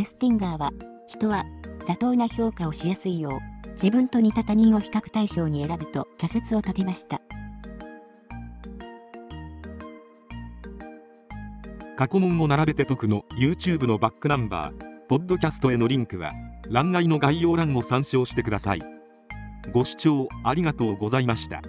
フェスティンガーは、人は妥当な評価をしやすいよう、自分と似た他人を比較対象に選ぶと仮説を立てました。過去問を並べて解くの YouTube のバックナンバー、ポッドキャストへのリンクは、欄外の概要欄を参照してください。ご視聴ありがとうございました。